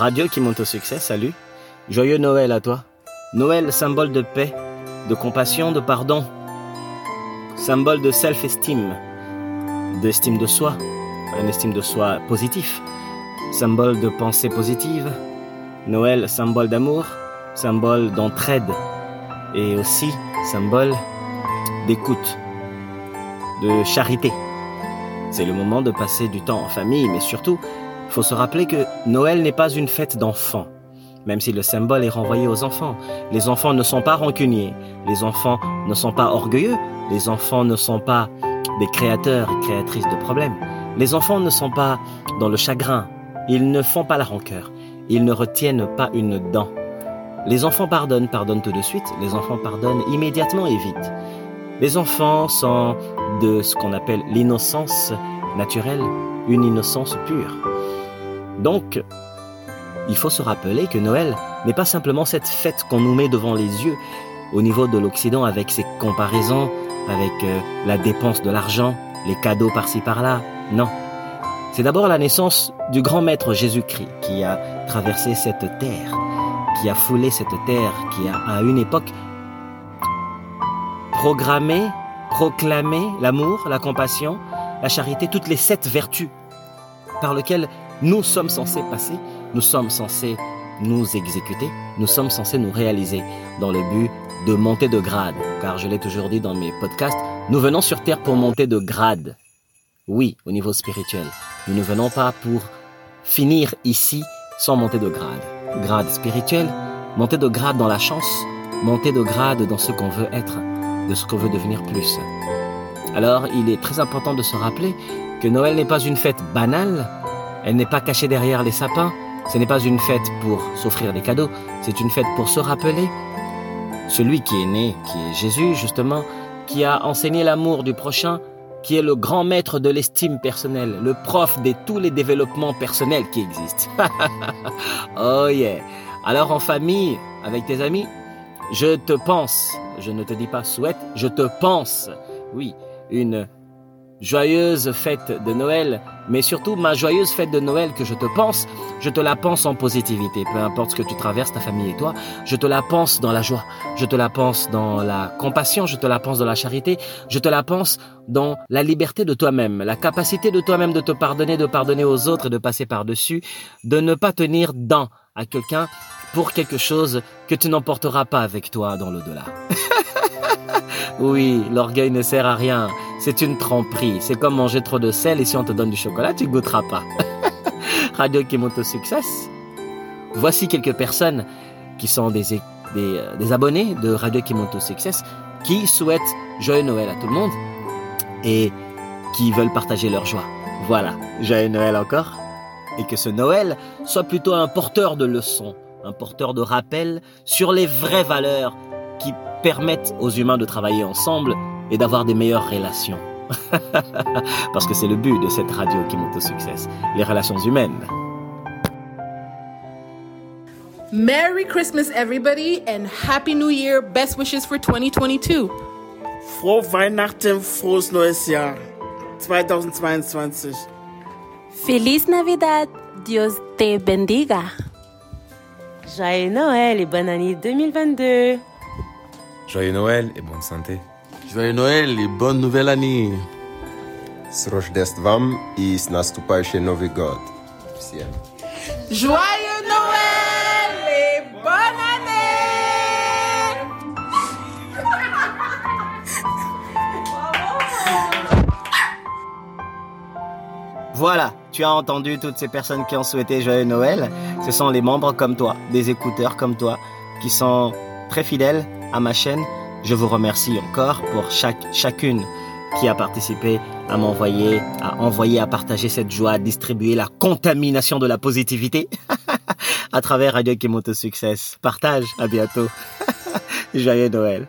Radio qui monte au succès, salut. Joyeux Noël à toi. Noël, symbole de paix, de compassion, de pardon. Symbole de self-esteem, d'estime de soi, un estime de soi positif. Symbole de pensée positive. Noël, symbole d'amour, symbole d'entraide et aussi symbole d'écoute, de charité. C'est le moment de passer du temps en famille, mais surtout, faut se rappeler que Noël n'est pas une fête d'enfants, même si le symbole est renvoyé aux enfants. Les enfants ne sont pas rancuniers, les enfants ne sont pas orgueilleux, les enfants ne sont pas des créateurs et créatrices de problèmes. Les enfants ne sont pas dans le chagrin, ils ne font pas la rancœur, ils ne retiennent pas une dent. Les enfants pardonnent, pardonnent tout de suite, les enfants pardonnent immédiatement et vite. Les enfants sont de ce qu'on appelle l'innocence naturelle, une innocence pure. Donc, il faut se rappeler que Noël n'est pas simplement cette fête qu'on nous met devant les yeux au niveau de l'Occident avec ses comparaisons, avec euh, la dépense de l'argent, les cadeaux par-ci par-là. Non. C'est d'abord la naissance du grand maître Jésus-Christ qui a traversé cette terre, qui a foulé cette terre, qui a à une époque programmé, proclamé l'amour, la compassion, la charité, toutes les sept vertus par lesquelles nous sommes censés passer, nous sommes censés nous exécuter, nous sommes censés nous réaliser dans le but de monter de grade. Car je l'ai toujours dit dans mes podcasts, nous venons sur Terre pour monter de grade. Oui, au niveau spirituel. Nous ne venons pas pour finir ici sans monter de grade. Grade spirituel, monter de grade dans la chance, monter de grade dans ce qu'on veut être, de ce qu'on veut devenir plus. Alors, il est très important de se rappeler que Noël n'est pas une fête banale, elle n'est pas cachée derrière les sapins, ce n'est pas une fête pour s'offrir des cadeaux, c'est une fête pour se rappeler celui qui est né, qui est Jésus justement, qui a enseigné l'amour du prochain, qui est le grand maître de l'estime personnelle, le prof de tous les développements personnels qui existent. oh yeah. Alors en famille, avec tes amis, je te pense, je ne te dis pas souhaite, je te pense. Oui, une joyeuse fête de Noël, mais surtout ma joyeuse fête de Noël que je te pense, je te la pense en positivité, peu importe ce que tu traverses, ta famille et toi, je te la pense dans la joie, je te la pense dans la compassion, je te la pense dans la charité, je te la pense dans la liberté de toi-même, la capacité de toi-même de te pardonner, de pardonner aux autres et de passer par-dessus, de ne pas tenir dans à quelqu'un pour quelque chose que tu n'emporteras pas avec toi dans l'au-delà. oui, l'orgueil ne sert à rien. C'est une tromperie. C'est comme manger trop de sel et si on te donne du chocolat, tu goûteras pas. Radio au succès. Voici quelques personnes qui sont des, euh, des abonnés de Radio au succès qui souhaitent joyeux Noël à tout le monde et qui veulent partager leur joie. Voilà, joyeux Noël encore. Et que ce Noël soit plutôt un porteur de leçons, un porteur de rappel sur les vraies valeurs qui permettent aux humains de travailler ensemble et d'avoir des meilleures relations. Parce que c'est le but de cette radio qui monte au succès, les relations humaines. Merry Christmas, everybody, and Happy New Year. Best wishes for 2022. Frohe Weihnachten, frohes neues Jahr 2022. Feliz Navidad. Dios te bendiga. Joyeux Noël et bonne année 2022. Joyeux Noël et bonne santé. Joyeux Noël et bonne nouvelle année. Srojdestvam i nastupajuše Novi God. Joyeux Noël et bonne année. Voilà, tu as entendu toutes ces personnes qui ont souhaité joyeux Noël. Ce sont les membres comme toi, des écouteurs comme toi, qui sont très fidèles à ma chaîne. Je vous remercie encore pour chaque, chacune qui a participé à m'envoyer, à envoyer, à partager cette joie, à distribuer la contamination de la positivité à travers Radio Kimoto Success. Partage, à bientôt. Joyeux Noël.